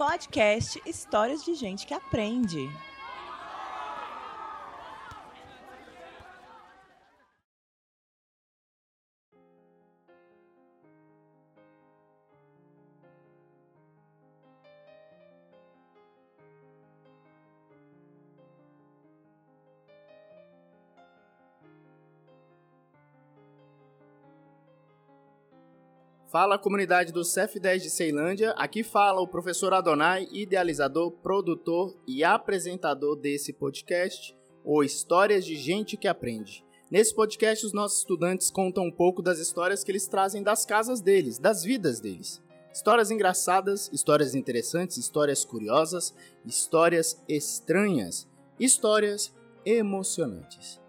podcast Histórias de Gente que Aprende. Fala comunidade do CF10 de Ceilândia, aqui fala o professor Adonai, idealizador, produtor e apresentador desse podcast, o Histórias de Gente que Aprende. Nesse podcast, os nossos estudantes contam um pouco das histórias que eles trazem das casas deles, das vidas deles. Histórias engraçadas, histórias interessantes, histórias curiosas, histórias estranhas, histórias emocionantes.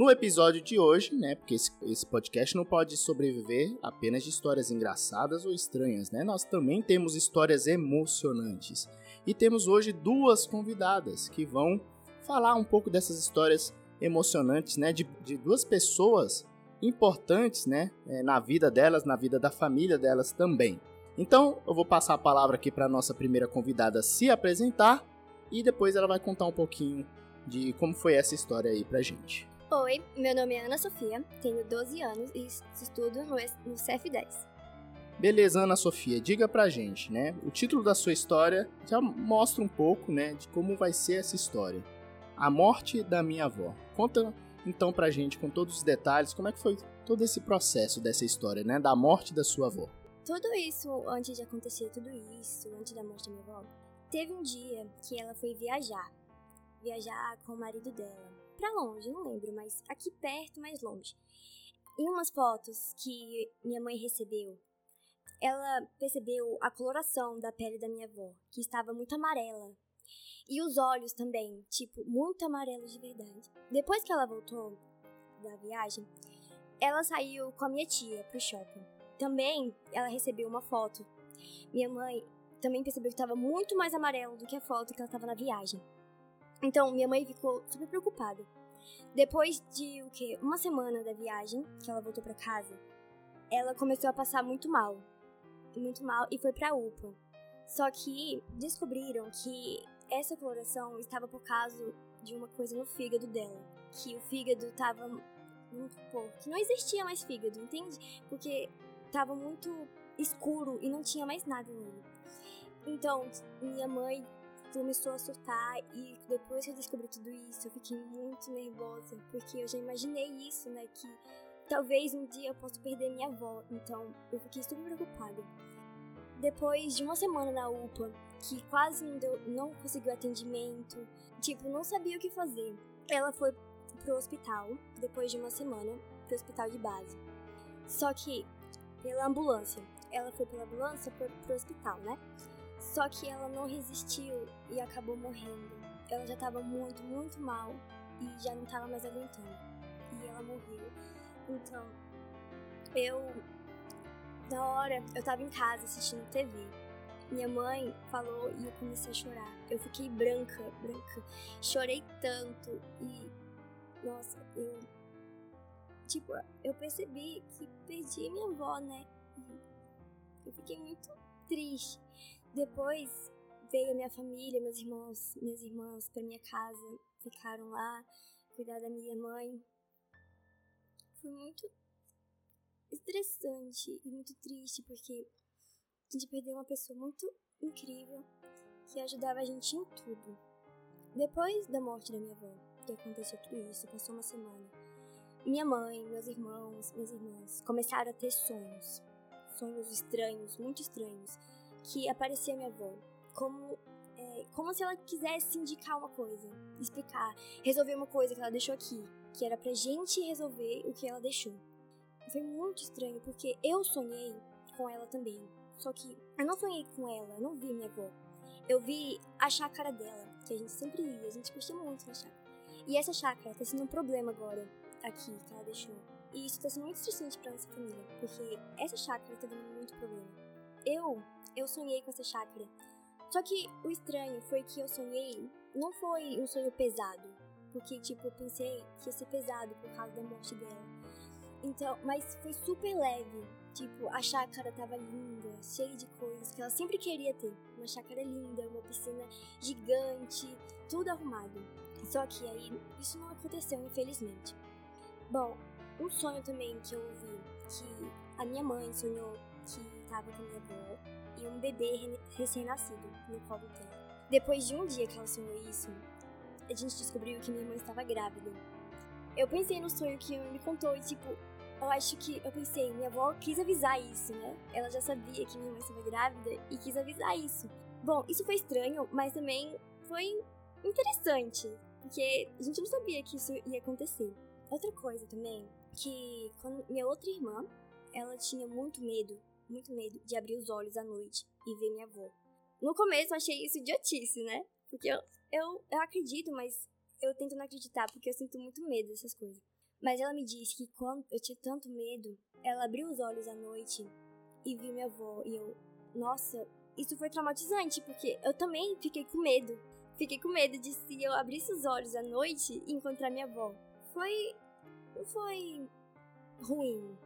No episódio de hoje, né, porque esse, esse, podcast não pode sobreviver apenas de histórias engraçadas ou estranhas, né? Nós também temos histórias emocionantes. E temos hoje duas convidadas que vão falar um pouco dessas histórias emocionantes, né, de, de duas pessoas importantes, né, é, na vida delas, na vida da família delas também. Então, eu vou passar a palavra aqui para nossa primeira convidada se apresentar e depois ela vai contar um pouquinho de como foi essa história aí pra gente. Oi, meu nome é Ana Sofia, tenho 12 anos e estudo no, no CF10. Beleza, Ana Sofia, diga pra gente, né? O título da sua história já mostra um pouco, né, de como vai ser essa história. A morte da minha avó. Conta então pra gente com todos os detalhes como é que foi todo esse processo dessa história, né, da morte da sua avó. Tudo isso, antes de acontecer tudo isso, antes da morte da minha avó, teve um dia que ela foi viajar. Viajar com o marido dela para longe, não lembro, mas aqui perto, mais longe. Em umas fotos que minha mãe recebeu, ela percebeu a coloração da pele da minha avó, que estava muito amarela. E os olhos também, tipo, muito amarelos de verdade. Depois que ela voltou da viagem, ela saiu com a minha tia pro shopping. Também ela recebeu uma foto. Minha mãe também percebeu que estava muito mais amarelo do que a foto que ela estava na viagem. Então, minha mãe ficou super preocupada. Depois de o que? Uma semana da viagem, que ela voltou para casa, ela começou a passar muito mal. Muito mal e foi pra UPA. Só que descobriram que essa coloração estava por causa de uma coisa no fígado dela. Que o fígado estava muito pouco. Que não existia mais fígado, entende? Porque estava muito escuro e não tinha mais nada nele. Então, minha mãe começou a surtar e depois que eu descobri tudo isso, eu fiquei muito nervosa, porque eu já imaginei isso, né, que talvez um dia eu possa perder minha avó, então eu fiquei super preocupada. Depois de uma semana na UPA, que quase não, deu, não conseguiu atendimento, tipo, não sabia o que fazer, ela foi pro hospital, depois de uma semana, pro hospital de base. Só que, pela ambulância, ela foi pela ambulância pro, pro hospital, né? Só que ela não resistiu e acabou morrendo. Ela já estava muito, muito mal e já não estava mais aguentando. E ela morreu. Então, eu. Na hora, eu estava em casa assistindo TV. Minha mãe falou e eu comecei a chorar. Eu fiquei branca, branca. Chorei tanto e. Nossa, eu. Tipo, eu percebi que perdi minha avó, né? Eu fiquei muito triste. Depois veio a minha família, meus irmãos, minhas irmãs para minha casa, ficaram lá, cuidar da minha mãe. Foi muito estressante e muito triste porque a gente perdeu uma pessoa muito incrível que ajudava a gente em tudo. Depois da morte da minha avó, que aconteceu tudo isso, passou uma semana. Minha mãe, meus irmãos, minhas irmãs começaram a ter sonhos. Sonhos estranhos, muito estranhos que aparecia minha avó como é, como se ela quisesse indicar uma coisa, explicar, resolver uma coisa que ela deixou aqui, que era pra gente resolver o que ela deixou. Foi muito estranho porque eu sonhei com ela também. Só que eu não sonhei com ela, eu não vi minha avó. Eu vi a chácara dela, que a gente sempre ia, a gente curtia muito na chácara. E essa chácara tá sendo um problema agora, aqui, que ela deixou. E isso tá sendo muito estressante pra nossa família, porque essa chácara tá dando muito problema. Eu eu sonhei com essa chácara. Só que o estranho foi que eu sonhei, não foi um sonho pesado, porque tipo, eu pensei que ia ser pesado por causa da morte dela. Então, mas foi super leve. Tipo, a chácara tava linda, cheia de coisas que ela sempre queria ter. Uma chácara linda, uma piscina gigante, tudo arrumado. Só que aí isso não aconteceu, infelizmente. Bom, um sonho também que eu ouvi, que a minha mãe sonhou que estava com minha avó e um bebê recém-nascido no colo dela. Depois de um dia que ela sonhou isso, a gente descobriu que minha mãe estava grávida. Eu pensei no sonho que me contou e, tipo, eu acho que eu pensei, minha avó quis avisar isso, né? Ela já sabia que minha mãe estava grávida e quis avisar isso. Bom, isso foi estranho, mas também foi interessante, porque a gente não sabia que isso ia acontecer. Outra coisa também, que minha outra irmã, ela tinha muito medo, muito medo de abrir os olhos à noite e ver minha avó. No começo eu achei isso idiotice, né? Porque eu, eu, eu acredito, mas eu tento não acreditar, porque eu sinto muito medo dessas coisas. Mas ela me disse que quando eu tinha tanto medo, ela abriu os olhos à noite e viu minha avó. E eu, nossa, isso foi traumatizante, porque eu também fiquei com medo. Fiquei com medo de se eu abrisse os olhos à noite e encontrar minha avó. Foi. Não foi ruim.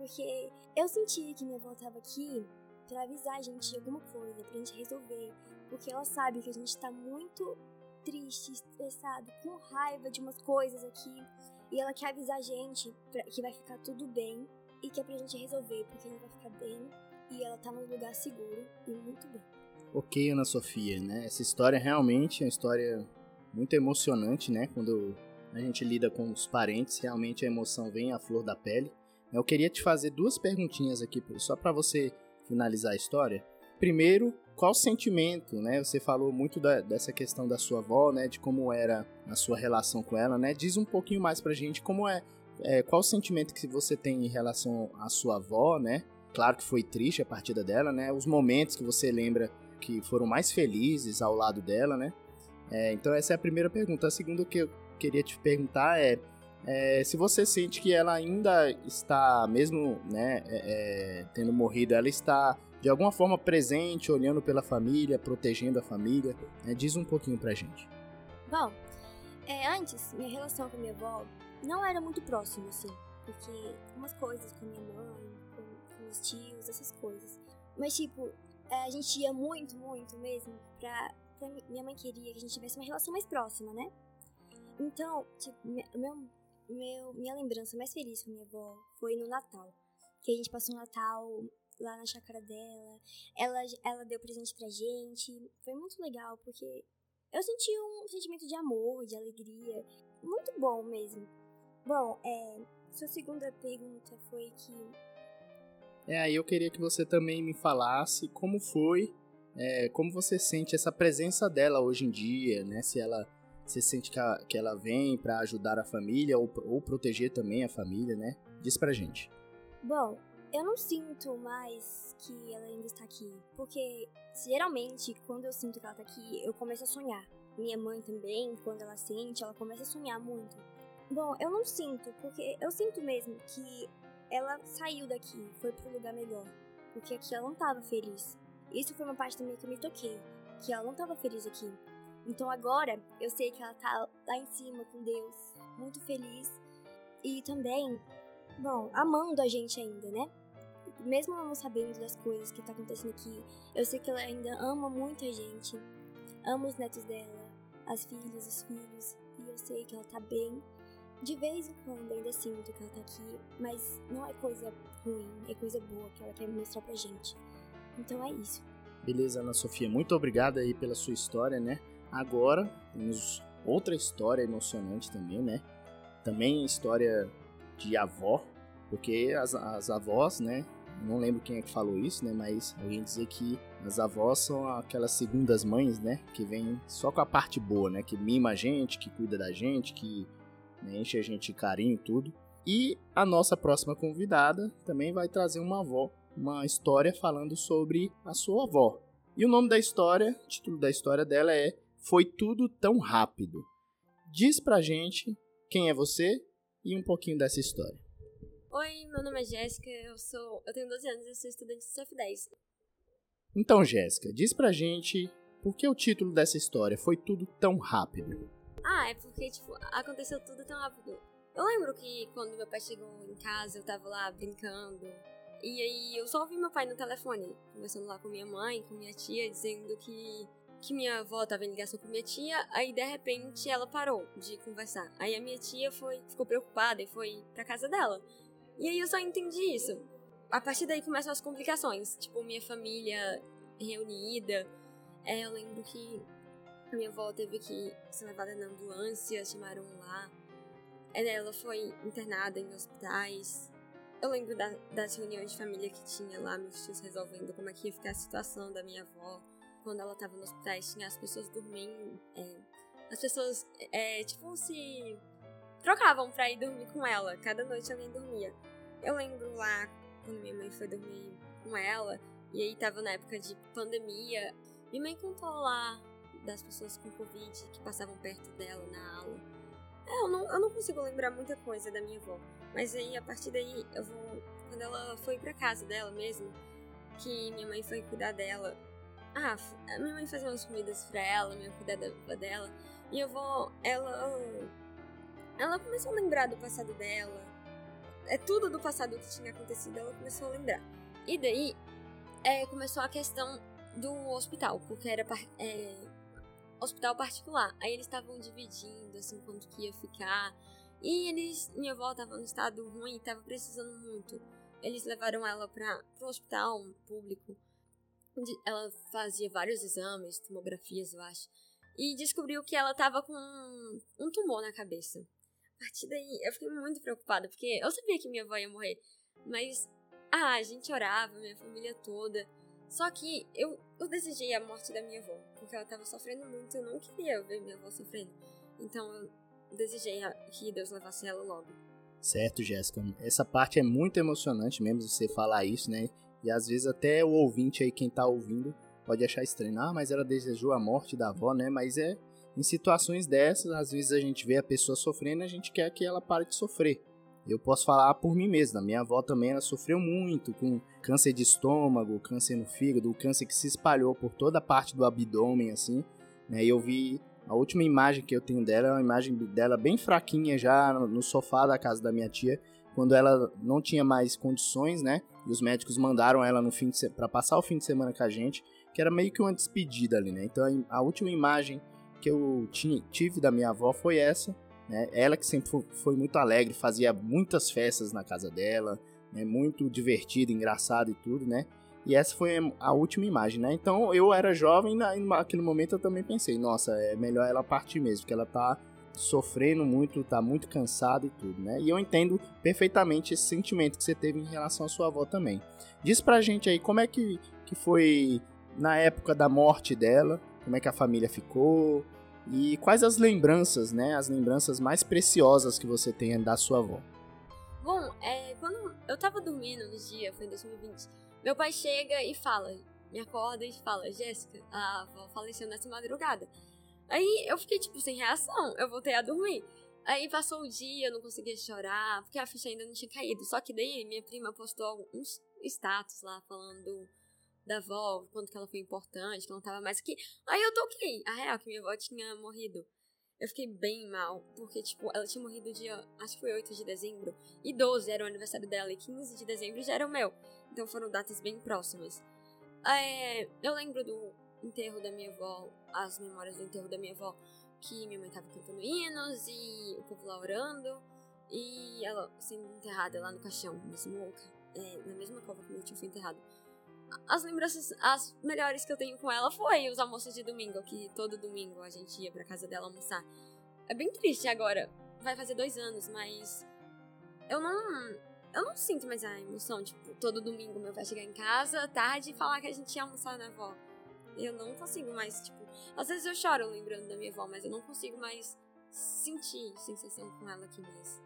Porque eu senti que minha avó estava aqui para avisar a gente de alguma coisa, pra gente resolver. Porque ela sabe que a gente tá muito triste, estressado, com raiva de umas coisas aqui. E ela quer avisar a gente que vai ficar tudo bem e que é pra gente resolver, porque a gente vai ficar bem e ela tá num lugar seguro e muito bem. Ok, Ana Sofia, né? Essa história realmente é uma história muito emocionante, né? Quando a gente lida com os parentes, realmente a emoção vem à flor da pele. Eu queria te fazer duas perguntinhas aqui, só para você finalizar a história. Primeiro, qual sentimento, né? Você falou muito da, dessa questão da sua avó, né? De como era a sua relação com ela, né? Diz um pouquinho mais pra gente como é, é qual o sentimento que você tem em relação à sua avó, né? Claro que foi triste a partida dela, né? Os momentos que você lembra que foram mais felizes ao lado dela, né? É, então essa é a primeira pergunta. A segunda que eu queria te perguntar é, é se você sente que ela ainda está, mesmo né, é, é tendo morrido, ela está de alguma forma presente, olhando pela família, protegendo a família. Né? Diz um pouquinho pra gente. Bom, é, antes, minha relação com minha avó não era muito próxima, assim. Porque umas coisas com minha mãe, com, com meus tios, essas coisas. Mas, tipo, é, a gente ia muito, muito mesmo pra, pra. Minha mãe queria que a gente tivesse uma relação mais próxima, né? Então, tipo, meu, meu, minha lembrança mais feliz com minha avó foi no Natal. Que a gente passou o Natal lá na chácara dela. Ela, ela deu presente pra gente. Foi muito legal, porque eu senti um sentimento de amor, de alegria. Muito bom mesmo. Bom, é, sua segunda pergunta foi que. É, aí eu queria que você também me falasse como foi, é, como você sente essa presença dela hoje em dia, né? Se ela. Você sente que, a, que ela vem para ajudar a família ou, ou proteger também a família, né? Diz pra gente. Bom, eu não sinto mais que ela ainda está aqui, porque geralmente quando eu sinto que ela está aqui, eu começo a sonhar. Minha mãe também, quando ela sente, ela começa a sonhar muito. Bom, eu não sinto, porque eu sinto mesmo que ela saiu daqui, foi para um lugar melhor, porque aqui ela não estava feliz. Isso foi uma parte também que eu me toquei, que ela não estava feliz aqui. Então agora eu sei que ela tá lá em cima com Deus, muito feliz e também, bom, amando a gente ainda, né? mesmo não sabendo das coisas que tá acontecendo aqui, eu sei que ela ainda ama muito a gente, ama os netos dela, as filhas, os filhos, e eu sei que ela tá bem. De vez em quando ainda sinto que ela tá aqui, mas não é coisa ruim, é coisa boa que ela quer mostrar pra gente. Então é isso. Beleza, Ana Sofia, muito obrigada aí pela sua história, né? Agora temos outra história emocionante também, né? Também história de avó, porque as, as avós, né, não lembro quem é que falou isso, né? Mas ia dizer que as avós são aquelas segundas mães, né? Que vêm só com a parte boa, né? Que mima a gente, que cuida da gente, que né, enche a gente de carinho e tudo. E a nossa próxima convidada também vai trazer uma avó, uma história falando sobre a sua avó. E o nome da história, o título da história dela é Foi Tudo Tão Rápido. Diz pra gente quem é você e um pouquinho dessa história. Oi, meu nome é Jéssica, eu sou. Eu tenho 12 anos e sou estudante do CF10. Então, Jéssica, diz pra gente por que o título dessa história foi tudo tão rápido. Ah, é porque, tipo, aconteceu tudo tão rápido. Eu lembro que quando meu pai chegou em casa, eu tava lá brincando. E aí eu só ouvi meu pai no telefone, conversando lá com minha mãe, com minha tia, dizendo que, que minha avó tava em ligação com minha tia, aí de repente ela parou de conversar. Aí a minha tia foi, ficou preocupada e foi pra casa dela. E aí eu só entendi isso. A partir daí começam as complicações, tipo, minha família reunida. É, eu lembro que minha avó teve que ser levada na ambulância, chamaram lá. Ela foi internada em hospitais. Eu lembro da, das reuniões de família que tinha lá, meus tios resolvendo como é que ia ficar a situação da minha avó. Quando ela tava no hospital, tinha as pessoas dormindo. É, as pessoas, é, tipo, se trocavam pra ir dormir com ela. Cada noite alguém dormia. Eu lembro lá, quando minha mãe foi dormir com ela, e aí tava na época de pandemia. Minha mãe contou lá das pessoas com Covid que passavam perto dela na aula. É, eu não, eu não consigo lembrar muita coisa da minha avó. Mas aí, a partir daí, eu vou. Quando ela foi pra casa dela mesmo, que minha mãe foi cuidar dela. Ah, a minha mãe fazia umas comidas pra ela, minha cuidar da avó dela. E eu vou. Ela. Ela começou a lembrar do passado dela. É tudo do passado que tinha acontecido, ela começou a lembrar. E daí, é, começou a questão do hospital, porque era é, hospital particular. Aí eles estavam dividindo, assim, quanto que ia ficar. E eles, minha avó tava no estado ruim tava precisando muito. Eles levaram ela para um hospital público, ela fazia vários exames, tomografias, eu acho. E descobriu que ela tava com um tumor na cabeça. A partir daí, eu fiquei muito preocupada, porque eu sabia que minha avó ia morrer. Mas, ah, a gente orava, minha família toda. Só que eu, eu desejei a morte da minha avó, porque ela tava sofrendo muito, eu não queria ver minha avó sofrendo. Então eu desejei que Deus levasse ela logo. Certo, Jéssica. Essa parte é muito emocionante mesmo você falar isso, né? E às vezes até o ouvinte aí, quem tá ouvindo, pode achar estranho. Ah, mas ela desejou a morte da avó, né? Mas é em situações dessas, às vezes a gente vê a pessoa sofrendo e a gente quer que ela pare de sofrer. Eu posso falar por mim mesmo. A minha avó também ela sofreu muito com câncer de estômago, câncer no fígado, o câncer que se espalhou por toda a parte do abdômen, assim. Né? E eu vi a última imagem que eu tenho dela é uma imagem dela bem fraquinha já no sofá da casa da minha tia, quando ela não tinha mais condições, né? E os médicos mandaram ela no fim para passar o fim de semana com a gente, que era meio que uma despedida ali, né? Então a última imagem que eu tinha, tive da minha avó foi essa, né? Ela que sempre foi muito alegre, fazia muitas festas na casa dela, né? muito divertida, engraçada e tudo, né? E essa foi a última imagem, né? Então eu era jovem naquele momento eu também pensei, nossa, é melhor ela partir mesmo, porque ela tá sofrendo muito, tá muito cansada e tudo, né? E eu entendo perfeitamente esse sentimento que você teve em relação à sua avó também. Diz pra gente aí como é que, que foi na época da morte dela, como é que a família ficou e quais as lembranças, né? As lembranças mais preciosas que você tem da sua avó. Bom, é, quando eu tava dormindo no dia, foi em 2020, meu pai chega e fala, me acorda e fala, Jéssica, a avó faleceu nessa madrugada. Aí eu fiquei, tipo, sem reação, eu voltei a dormir. Aí passou o dia, eu não conseguia chorar, porque a ficha ainda não tinha caído. Só que daí minha prima postou alguns status lá falando da avó, quanto que ela foi importante, que ela não tava mais aqui. Aí eu toquei, a real, que minha avó tinha morrido. Eu fiquei bem mal, porque, tipo, ela tinha morrido dia, acho que foi 8 de dezembro, e 12 era o aniversário dela, e 15 de dezembro já era o meu. Então foram datas bem próximas. É, eu lembro do enterro da minha avó, as memórias do enterro da minha avó, que minha mãe tava cantando hinos e o povo lá orando, e ela sendo enterrada lá no caixão, smoke, é, na mesma cova que meu tio foi enterrado. As lembranças, as melhores que eu tenho com ela foi os almoços de domingo, que todo domingo a gente ia pra casa dela almoçar. É bem triste agora, vai fazer dois anos, mas eu não. Eu não sinto mais a emoção, tipo, todo domingo meu vai chegar em casa, tarde, e falar que a gente ia almoçar na avó. Eu não consigo mais, tipo. Às vezes eu choro lembrando da minha avó, mas eu não consigo mais sentir sensação com ela aqui mais.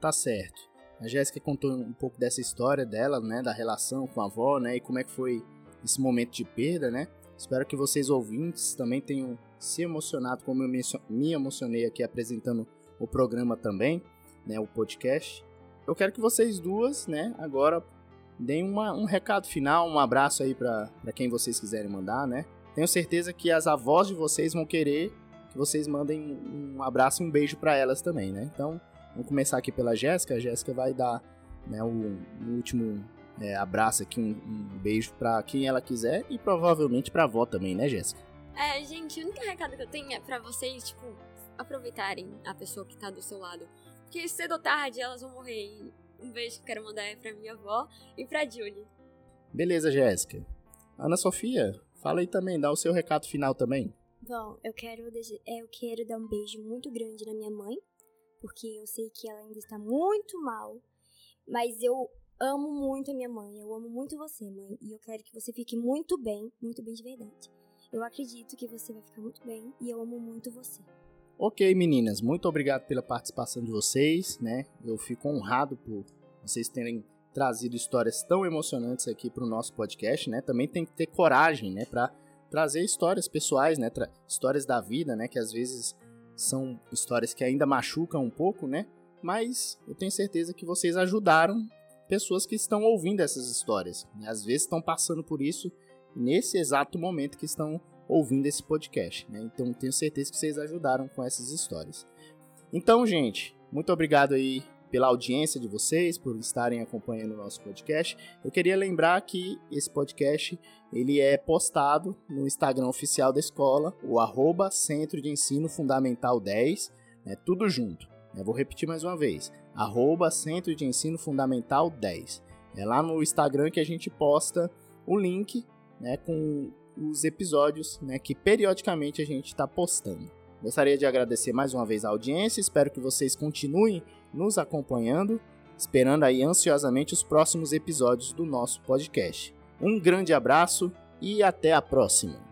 Tá certo. A Jéssica contou um pouco dessa história dela, né, da relação com a avó, né, e como é que foi esse momento de perda, né? Espero que vocês ouvintes também tenham se emocionado como eu me emocionei aqui apresentando o programa também, né, o podcast. Eu quero que vocês duas, né, agora deem uma, um recado final, um abraço aí para quem vocês quiserem mandar, né? Tenho certeza que as avós de vocês vão querer que vocês mandem um abraço e um beijo para elas também, né? Então, Vamos começar aqui pela Jéssica. A Jéssica vai dar né, o, o, último é, abraça aqui um, um beijo para quem ela quiser e provavelmente pra avó também, né, Jéssica? É, gente, o único recado que eu tenho é pra vocês, tipo, aproveitarem a pessoa que tá do seu lado. Porque cedo ou tarde elas vão morrer. E um beijo que eu quero mandar é pra minha avó e pra Julie. Beleza, Jéssica. Ana Sofia, fala aí também, dá o seu recado final também. Bom, eu quero, eu quero dar um beijo muito grande na minha mãe, porque eu sei que ela ainda está muito mal, mas eu amo muito a minha mãe, eu amo muito você, mãe, e eu quero que você fique muito bem, muito bem de verdade. Eu acredito que você vai ficar muito bem e eu amo muito você. Ok, meninas, muito obrigado pela participação de vocês, né? Eu fico honrado por vocês terem trazido histórias tão emocionantes aqui para o nosso podcast, né? Também tem que ter coragem, né, para trazer histórias pessoais, né, Tra histórias da vida, né, que às vezes são histórias que ainda machucam um pouco, né? Mas eu tenho certeza que vocês ajudaram pessoas que estão ouvindo essas histórias. Né? Às vezes estão passando por isso nesse exato momento que estão ouvindo esse podcast. Né? Então tenho certeza que vocês ajudaram com essas histórias. Então, gente, muito obrigado aí pela audiência de vocês, por estarem acompanhando o nosso podcast. Eu queria lembrar que esse podcast ele é postado no Instagram oficial da escola, o arroba Centro de Ensino Fundamental 10, né, tudo junto. Vou repetir mais uma vez, arroba Centro de Ensino Fundamental 10. É lá no Instagram que a gente posta o link né, com os episódios né, que periodicamente a gente está postando. Gostaria de agradecer mais uma vez a audiência, espero que vocês continuem nos acompanhando, esperando aí ansiosamente os próximos episódios do nosso podcast. Um grande abraço e até a próxima!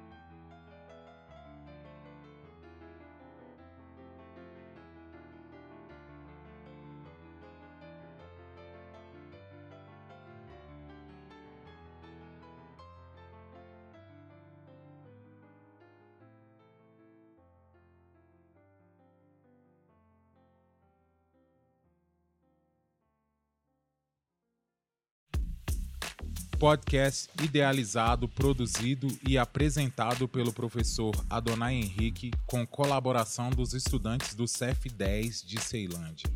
Podcast idealizado, produzido e apresentado pelo professor Adonai Henrique com colaboração dos estudantes do CEF 10 de Ceilândia.